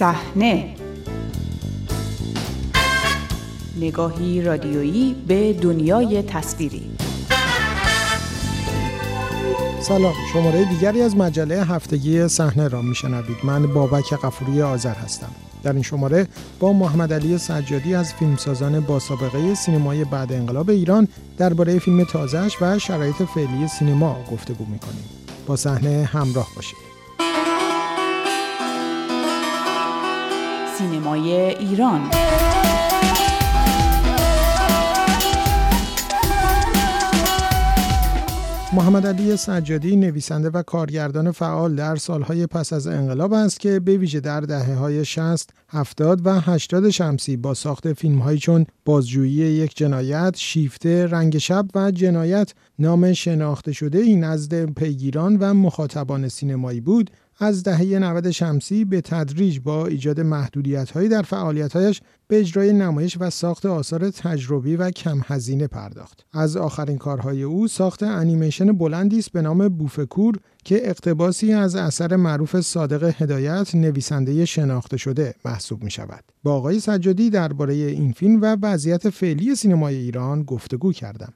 صحنه. نگاهی رادیویی به دنیای تصویری. سلام. شماره دیگری از مجله هفتگی صحنه را میشنوید. من بابک قفوری آذر هستم. در این شماره با محمد علی سجادی از فیلمسازان با سابقه سینمای بعد انقلاب ایران درباره فیلم تازهش و شرایط فعلی سینما گفتگو می‌کنیم. با صحنه همراه باشید. سینمای ایران. محمد علی سجادی نویسنده و کارگردان فعال در سالهای پس از انقلاب است که به ویژه در دهه های 60 70 و 80 شمسی با ساخت فیلم هایی چون بازجویی یک جنایت، شیفته، رنگ شب و جنایت نام شناخته شده این نزد پیگیران و مخاطبان سینمایی بود. از دهه 90 شمسی به تدریج با ایجاد محدودیت‌هایی در فعالیت‌هایش به اجرای نمایش و ساخت آثار تجربی و کم هزینه پرداخت. از آخرین کارهای او ساخت انیمیشن بلندی است به نام بوفکور که اقتباسی از اثر معروف صادق هدایت نویسنده شناخته شده محسوب می شود. با آقای سجادی درباره این فیلم و وضعیت فعلی سینمای ایران گفتگو کردم.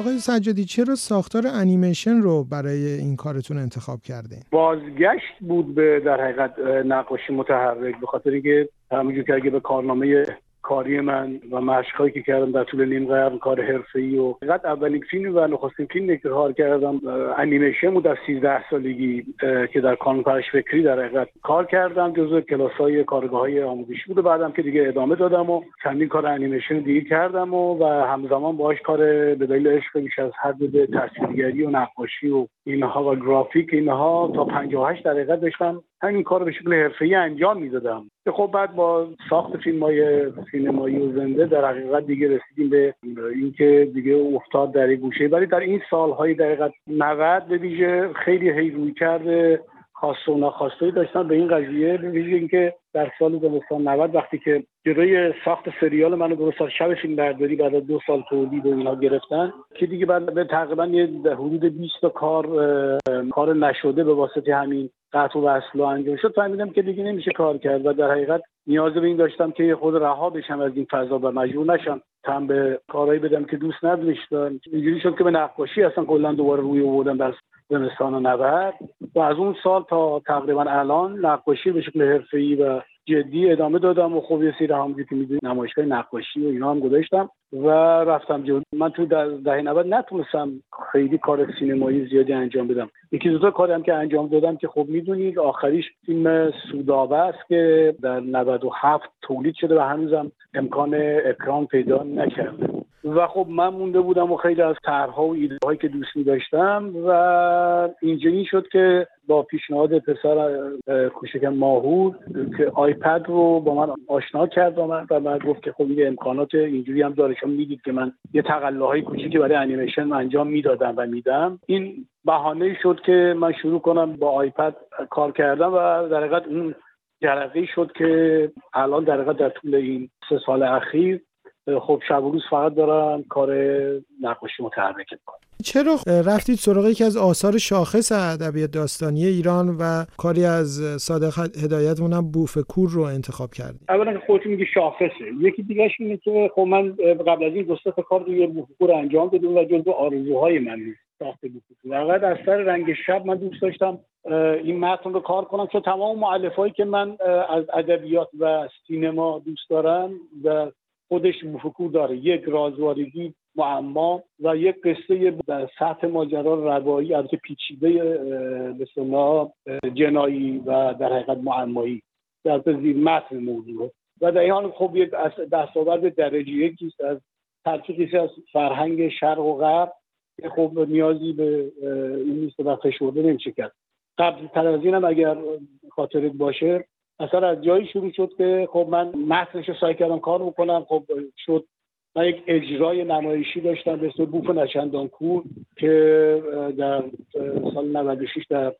آقای سجادی چرا ساختار انیمیشن رو برای این کارتون انتخاب کردین؟ بازگشت بود به در حقیقت نقاشی متحرک به خاطر اینکه همونجور که اگه به کارنامه کاری من و مشقهایی که کردم در طول نیم قرن کار حرفه‌ای و فقط اولین فیلم و نخستین فیلم که کار کردم انیمیشن بود از 13 سالگی که در کانون پرش فکری در حقیقت کار کردم جزو کلاس‌های کارگاه‌های آموزشی بود و بعدم که دیگه ادامه دادم و چندین کار انیمیشن دیگه کردم و, و همزمان باهاش کار به دلیل عشق بیش از حد به تصویرگری و نقاشی و اینها و گرافیک اینها تا 58 دقیقه داشتم. همین کار به شکل حرفه‌ای انجام می‌دادم. که خب بعد با ساخت فیلم های سینمایی و زنده در حقیقت دیگه رسیدیم به اینکه دیگه افتاد در گوشه. ولی در این سالهای دقیقت 90 به ویژه خیلی هی روی کرده خواسته و ناخواسته داشتن به این قضیه. به ویژه اینکه در سال زمستان 90 وقتی که جلوی ساخت سریال منو درست سال شب فیلم برداری بعد دو سال تولید و اینا گرفتن که دیگه بعد به تقریبا یه حدود 20 کار کار نشده به واسطه همین قطع و وصل انجام شد فهمیدم که دیگه نمیشه کار کرد و در حقیقت نیاز به این داشتم که خود رها بشم از این فضا و مجبور نشم. تم به کارهایی بدم که دوست نداشتم اینجوری شد که به نقاشی اصلا کلا دوباره روی آوردم در زمستان 90 و از اون سال تا تقریبا الان نقاشی به شکل حرفه‌ای و جدی ادامه دادم و خب یه سری همونجوری که می‌دونی نمایشگاه نقاشی و اینا هم گذاشتم و رفتم جلو. من تو دهه 90 نتونستم خیلی کار سینمایی زیادی انجام بدم. یکی دو تا کاری هم که انجام دادم که خب می‌دونید آخریش فیلم سودابه است که در 97 تولید شده و هنوزم امکان اکران پیدا نکرده. و خب من مونده بودم و خیلی از طرحها و ایده هایی که دوست می داشتم و اینجوری شد که با پیشنهاد پسر کوچک ماهور که آیپد رو با من آشنا کرد با من و من گفت که خب یه امکانات اینجوری هم داره. شما می‌دید که من یه تقلاهای کوچیکی برای انیمیشن انجام می‌دادم و میدم. این بهانه شد که من شروع کنم با آیپد کار کردم و در حقیقت اون جرقه شد که الان در در طول این سه سال اخیر خب شب و روز فقط دارم کار نقاشی متحرک می‌کنم. چرا رفتید سراغ یکی از آثار شاخص ادبیات داستانی ایران و کاری از صادق هدایت هم بوفکور رو انتخاب کردید؟ اولا که خودت میگی شاخصه. یکی دیگهش اینه که خب من قبل از این دو سه کار روی بوفکور انجام دادم و جزو آرزوهای من نیست ساخت بوفکور از سر رنگ شب من دوست داشتم این متن رو کار کنم. چون تمام معلفایی که من از ادبیات و سینما دوست دارم و خودش مفکور داره. یک رازوارگی معما و یک قصه در سطح ماجرا روایی البته پیچیده به جنایی و در حقیقت معمایی. در زیر متن موضوع. و در این حال خب یک دستاورد درجه یکی از تلفیقی از فرهنگ شرق و غرب که خب نیازی به این نیست و فشرده نمیشه کرد. قبل تر از اینم اگر خاطرت باشه اصلا از جایی شروع شد که خب من متنش رو سعی کردم کار بکنم. خب شد من یک اجرای نمایشی داشتم به اسم بوف نچندان کور که در سال 96 در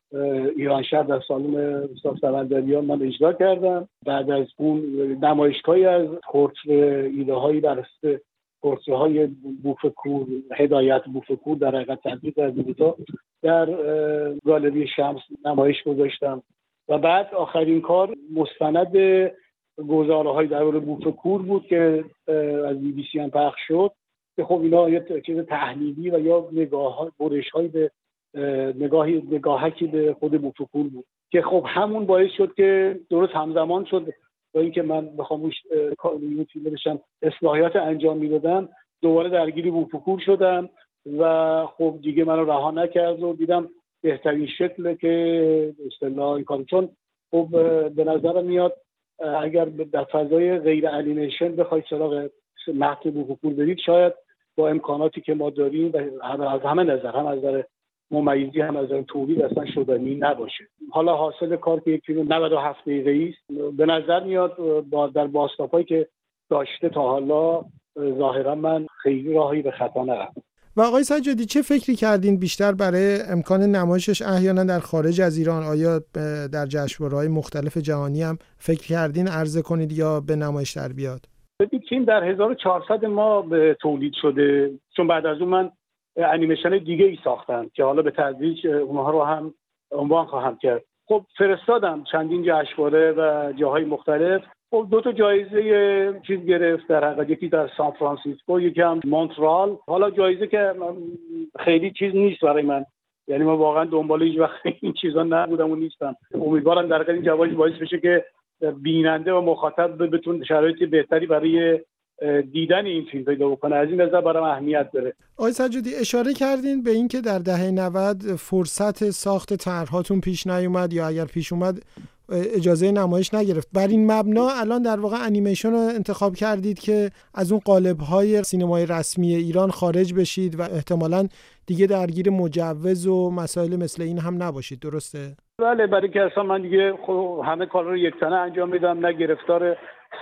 ایران شهر در سالن استاد سوندریان من اجرا کردم. بعد از اون نمایشگاهی از پورتر ایده هایی بر پرسه های بوفکور هدایت بوفکور در حقیقت تبدیل در در گالری شمس نمایش گذاشتم. و بعد آخرین کار مستند گزاره های در بوفکور بود که از بی بی سی هم پخش شد که خب اینا یه چیز تحلیلی و یا نگاه برش های به نگاهی نگاهکی به خود بوفکور بود که خب همون باعث شد که درست همزمان شد. با اینکه من بخوام یوتیوب بشم اصلاحیات انجام می‌دادم دوباره درگیری بوفکور شدم و خب دیگه منو رها نکرد و دیدم بهترین شکل که اصطلاح این کار خب به نظر میاد اگر در فضای غیر انیمیشن بخواید سراغ متن بوفکور برید شاید با امکاناتی که ما داریم و از همه نظر هم از نظر ممیزی هم از تولید اصلا شدنی نباشه. حالا حاصل کار که یک فیلم 97 دقیقه است به نظر میاد با در باستاپایی که داشته تا حالا ظاهرا من خیلی راهی به خطا نرفتم. و آقای سجادی چه فکری کردین بیشتر برای امکان نمایشش احیانا در خارج از ایران؟ آیا در جشنواره‌های مختلف جهانی هم فکر کردین عرضه کنید یا به نمایش در بیاد؟ ببینید فیلم در 1400 ما تولید شده. چون بعد از اون من انیمیشن دیگه ای ساختم که حالا به تدریج اونها رو هم عنوان خواهم کرد. خب فرستادم چندین جشنواره و جاهای مختلف. دو تا جایزه چیز گرفت در حقیقت. یکی در سان فرانسیسکو یکی هم مونترال. حالا جایزه که خیلی چیز نیست برای من. یعنی من واقعا دنبال هیچ وقت این چیزا نبودم و نیستم. امیدوارم در این جوایز باعث بشه که بیننده و مخاطب بتون شرایط بهتری برای دیدن این فیلم پیدا بکنه. از این نظر برام اهمیت داره. آقای سجادی اشاره کردین به اینکه در دهه 90 فرصت ساخت طرحهاتون پیش نیومد یا اگر پیش اومد اجازه نمایش نگرفت. بر این مبنا الان در واقع انیمیشن رو انتخاب کردید که از اون قالب های سینمای رسمی ایران خارج بشید و احتمالا دیگه درگیر مجوز و مسائل مثل این هم نباشید. درسته؟ بله برای که اصلا من دیگه خب همه کار رو یک تنه انجام میدم نه گرفتار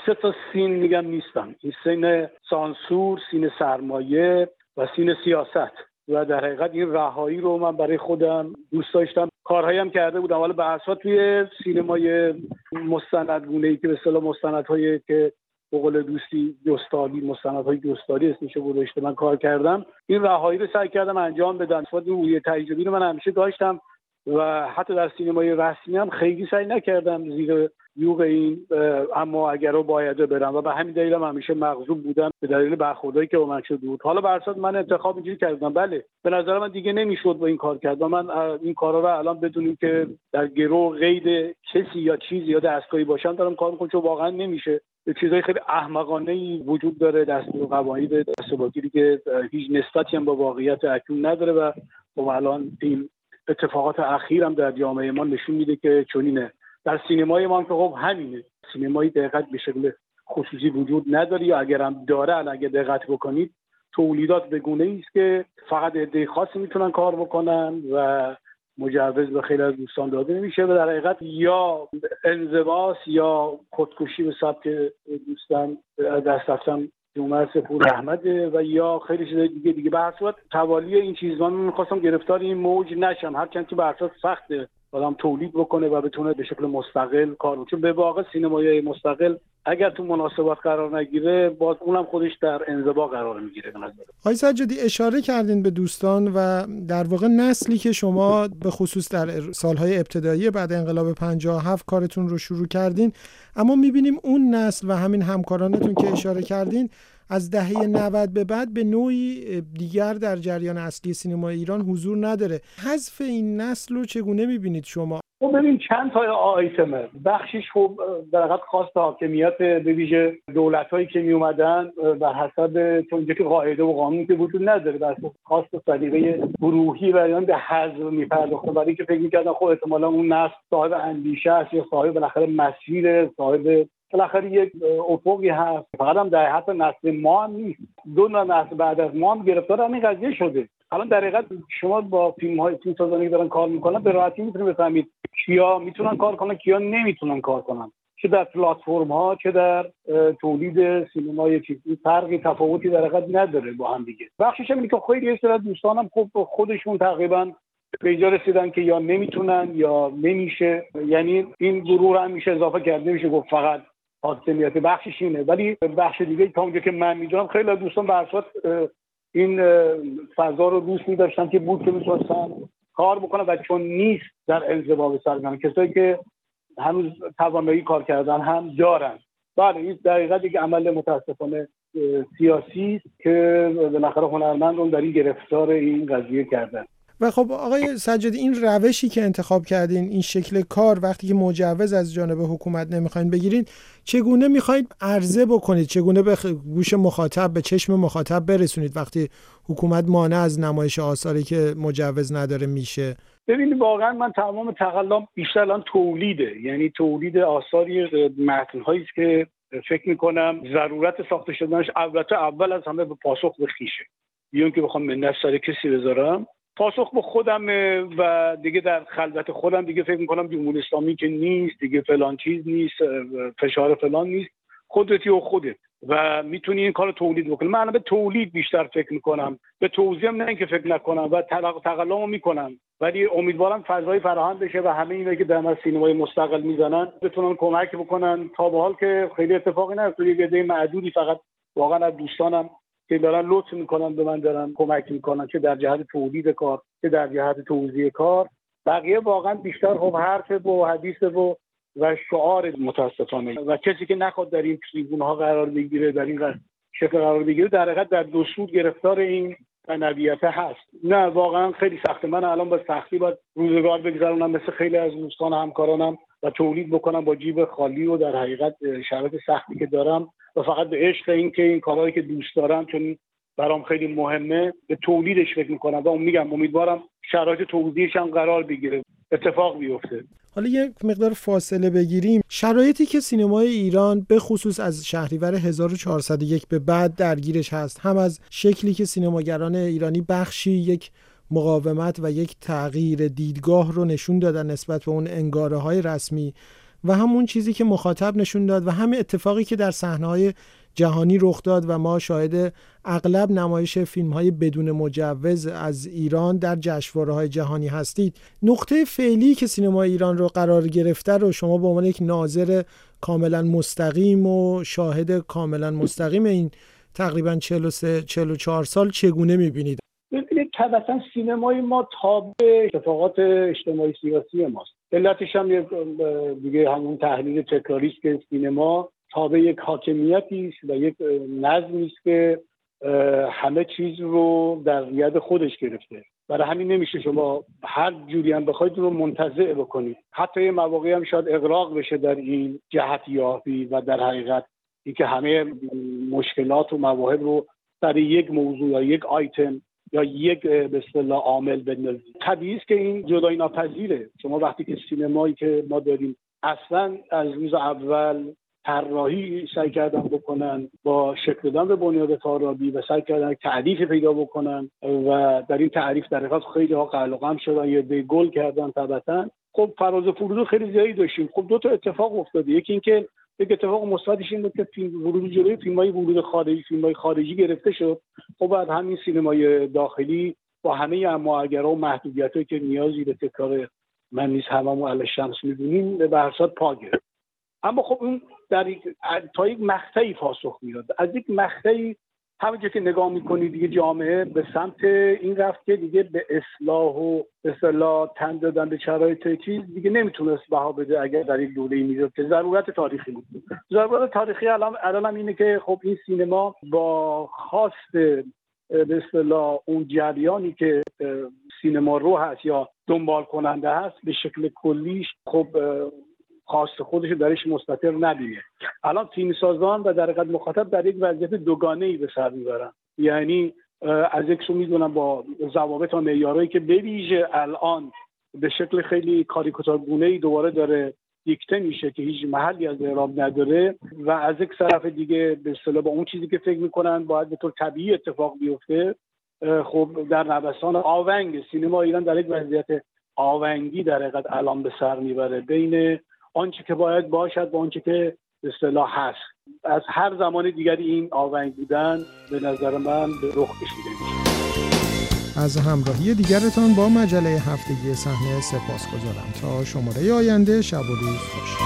سه تا سین میگم نیستم. این سین سانسور سین سرمایه و سین سیاست. و در حقیقت این رهایی رو من برای خودم دوست داشتم. کارهایی هم کرده بودم. حالا به توی سینمای مستندگونه ای که به اصطلاح مستندهایی که به قول دوستی جستاری مستندهای جستاری اسمشو گذاشته من کار کردم. این رهایی رو سعی کردم انجام بدم. این روی تجربی رو من همیشه داشتم و حتی در سینمای رسمی هم خیلی سعی نکردم زیر یوغ این اما اگر رو بایده برم و به همین دلیل هم همیشه مغضوب بودم به دلیل برخوردهایی که با من شده بود. حالا برصد من انتخاب اینجوری کردم. بله به نظر من دیگه نمی‌شد با این کار کرد و من این کارا رو الان بدونیم که در گرو قید کسی یا چیزی یا دستگاهی باشم دارم کار می‌کنم چون واقعا نمیشه. چیزهای خیلی احمقانه ای وجود داره دست و قواعد دستوراتی که هیچ نسبتی هم با واقعیت اکنون نداره و خب الان این اتفاقات اخیر در جامعه ما نشون میده که چنینه. در سینمای ما هم که خب همینه. سینمایی دقت به شکل خصوصی وجود نداره یا اگر هم داره اگر دقت بکنید تولیدات به گونه است که فقط عده خاصی می‌تونن کار بکنن و مجوز به خیلی از دوستان داده نمیشه. و در حقیقت یا انزواس یا خودکشی به سبک دوستان دست رفتن جمعه سپور احمده و یا خیلی چیزای دیگه دیگه به توالی این چیز من می‌خواستم گرفتار این موج نشم. هرچند که به سخته. آدم تولید بکنه و بتونه به شکل مستقل کار چون به واقع سینمای مستقل اگر تو مناسبات قرار نگیره باز اونم خودش در انزوا قرار می‌گیره. به سجادی اشاره کردین به دوستان و در واقع نسلی که شما به خصوص در سالهای ابتدایی بعد انقلاب 57 کارتون رو شروع کردین اما می‌بینیم اون نسل و همین همکارانتون که اشاره کردین از دهه 90 به بعد به نوعی دیگر در جریان اصلی سینما ایران حضور نداره. حذف این نسل رو چگونه می‌بینید شما؟ خب ببین چند تا آیتمه بخشش خب در حقیقت خواست حاکمیت به ویژه دولت هایی که می اومدن بر حسب چون که قاعده و قانون که وجود نداره بر خواست سلیقه گروهی و به حذف میپرداختن. برای اینکه فکر می‌کردن خب احتمالا اون نسل صاحب اندیشه است یا صاحب بالاخره مسیر صاحب بالاخره یک افقی هست. فقط هم در حتی نسل ما هم نیست. دو نسل بعد از ما هم گرفتار همین قضیه شده. الان در حقیقت شما با فیلم های فیلم سازانی که دارن کار می‌کنن به راحتی می‌تونید بفهمید کیا می‌تونن کار کنن کیا نمی‌تونن کار کنن. چه در پلتفرم ها چه در تولید سینمای چیزی. فرقی تفاوتی در حقیقت نداره با هم دیگه. بخشش اینه که خیلی از دوستانم خب خودشون تقریبا به اینجا رسیدن که یا نمی‌تونن یا نمیشه. یعنی این گروه هم میشه اضافه کرده میشه گفت فقط حادثه بخشش اینه. ولی بخش دیگه تا اونجا که من می‌دونم خیلی دوستان به این فضا رو دوست می‌داشتن که بود که می‌تونستن کار بکنن و چون نیست در انضباط سرگرم. کسایی که هنوز توانایی کار کردن هم دارن. بله این دقیقا دیگه عمل متاسفانه سیاسی که بالاخره هنرمند اون در این گرفتار این قضیه کردن. و خب آقای سجادی این روشی که انتخاب کردین این شکل کار وقتی که مجوز از جانب حکومت نمی‌خواین بگیرین چگونه می‌خواید عرضه بکنید؟ چگونه به گوش مخاطب به چشم مخاطب برسونید وقتی حکومت مانع از نمایش آثاری که مجوز نداره میشه؟ ببینید واقعا من تمام تقلام بیشتر الان تولیده. یعنی تولید آثاری متنهایی که فکر می‌کنم ضرورت ساخته شدنش اول از همه به پاسخ به خیشه. بیان که بخوام منت سر کسی بذارم پاسخ به خودم و دیگه در خلوت خودم دیگه فکر می‌کنم جمهوری اسلامی که نیست دیگه فلان چیز نیست فشار فلان نیست. خودتی و خودت. و می‌تونی این کار تولید بکنی. من به تولید بیشتر فکر می‌کنم. به توضیح نه اینکه فکر نکنم و تقلامو می‌کنم. ولی امیدوارم فضای فراهم بشه و همه اینایی که در سینمای مستقل می‌زنن بتونن کمک بکنن. تا به حال که خیلی اتفاقی نیفتاد یه معدودی فقط واقعا از دوستانم که دارن لطف می‌کنن به من دارن کمک می‌کنن چه در جهت تولید کار چه در جهت توضیح کار. بقیه واقعا بیشتر خب حرف و حدیث و و شعار متاسفانه. و کسی که نخواد در این تریبون ها قرار بگیره در این شکل قرار بگیره در حقیقت در دو سود گرفتار این نبیت هست. نه واقعا خیلی سخته. من الان با سختی باید روزگار بگذرونم مثل خیلی از دوستان همکارانم و تولید بکنم با جیب خالی و در حقیقت شرایط سختی که دارم. و فقط به عشق این که این کارهایی که دوست دارم چون برام خیلی مهمه به تولیدش فکر می‌کنم و اون میگم امیدوارم شرایط توضیحش هم قرار بگیره. اتفاق بیفته. حالا یک مقدار فاصله بگیریم. شرایطی که سینمای ایران به خصوص از شهریور 1401 به بعد درگیرش هست هم از شکلی که سینماگران ایرانی بخشی یک مقاومت و یک تغییر دیدگاه رو نشون دادن نسبت به اون انگاره های رسمی و همون چیزی که مخاطب نشون داد و همه اتفاقی که در صحنه جهانی رخ داد و ما شاهد اغلب نمایش فیلم های بدون مجوز از ایران در جشنواره های جهانی هستید. نقطه فعلی که سینما ایران رو قرار گرفته رو شما به عنوان یک ناظر کاملا مستقیم و شاهد کاملا مستقیم این تقریبا 43 44 سال چگونه می‌بینید؟ ببینید طبعا سینمای ما تابع اتفاقات اجتماعی سیاسی ماست. علتش هم دیگه همون تحلیل تکراری است که سینما تابع یک حاکمیتی است و یک نظمی است که همه چیز رو در ید خودش گرفته. برای همین نمیشه شما هر جوری هم بخواید رو منتظع بکنید. حتی یه مواقعی هم شاید اغراق بشه در این جهت یافی و در حقیقت اینکه همه مشکلات و مواهب رو در یک موضوع یا یک آیتم یا یک به اصطلاح عامل بندازید طبیعی است که این جدایی ناپذیره. شما وقتی که سینمایی که ما داریم اصلا از روز اول طراحی سعی کردن بکنن با شکل دادن به بنیاد تارابی و سعی کردن تعریف پیدا بکنن و در این تعریف در حقیقت خیلی ها قلقم شدن یا گل کردن طبعا. خب فراز و فرود خیلی زیادی داشتیم. خب دو تا اتفاق افتاده. یکی اینکه یک اتفاق مثبتش این بود که فیلم ورود جلوی فیلم های ورود خارجی فیلم های خارجی گرفته شد. خب بعد همین سینمای داخلی با همه اما و محدودیت که نیازی به تکرار من نیز هممو علی شمس می‌دونیم به برسات پا گرفت. اما خب اون در تا یک مقطعی پاسخ می‌داد. از یک مقطعی همونجور که نگاه می‌کنی دیگه جامعه به سمت این رفت که دیگه به اصلاح و اصلاح تن دادن به شرایط چیز دیگه نمی‌تونست بها بده اگر در این دوره می‌داد که ضرورت تاریخی بود. ضرورت تاریخی الان الان اینه که خب این سینما با خواست به اصطلاح اون جریانی که سینما رو هست یا دنبال کننده هست به شکل کلیش خب خواست خودش درش مستطر نبینه. الان تیم سازان و در مخاطب در یک وضعیت دوگانه ای به سر می‌برن. یعنی از یک سو می‌دونم با ضوابط و معیارهایی که بویژه الان به شکل خیلی کاریکاتورگونه ای دوباره داره دیکته میشه که هیچ محلی از اعراب نداره و از یک طرف دیگه به اصطلاح با اون چیزی که فکر می‌کنن باید به طور طبیعی اتفاق بیفته. خب در نوسان آونگ سینما ایران در یک وضعیت آونگی در حقیقت الان به سر می‌بره. بین آنچه که باید باشد و آنچه که اصطلاح هست. از هر زمان دیگری این آونگ بودن به نظر من به رخ کشیده میشه. از همراهی دیگرتان با مجله هفتگی صحنه سپاس گذارم تا شماره آینده شب و روز خوش.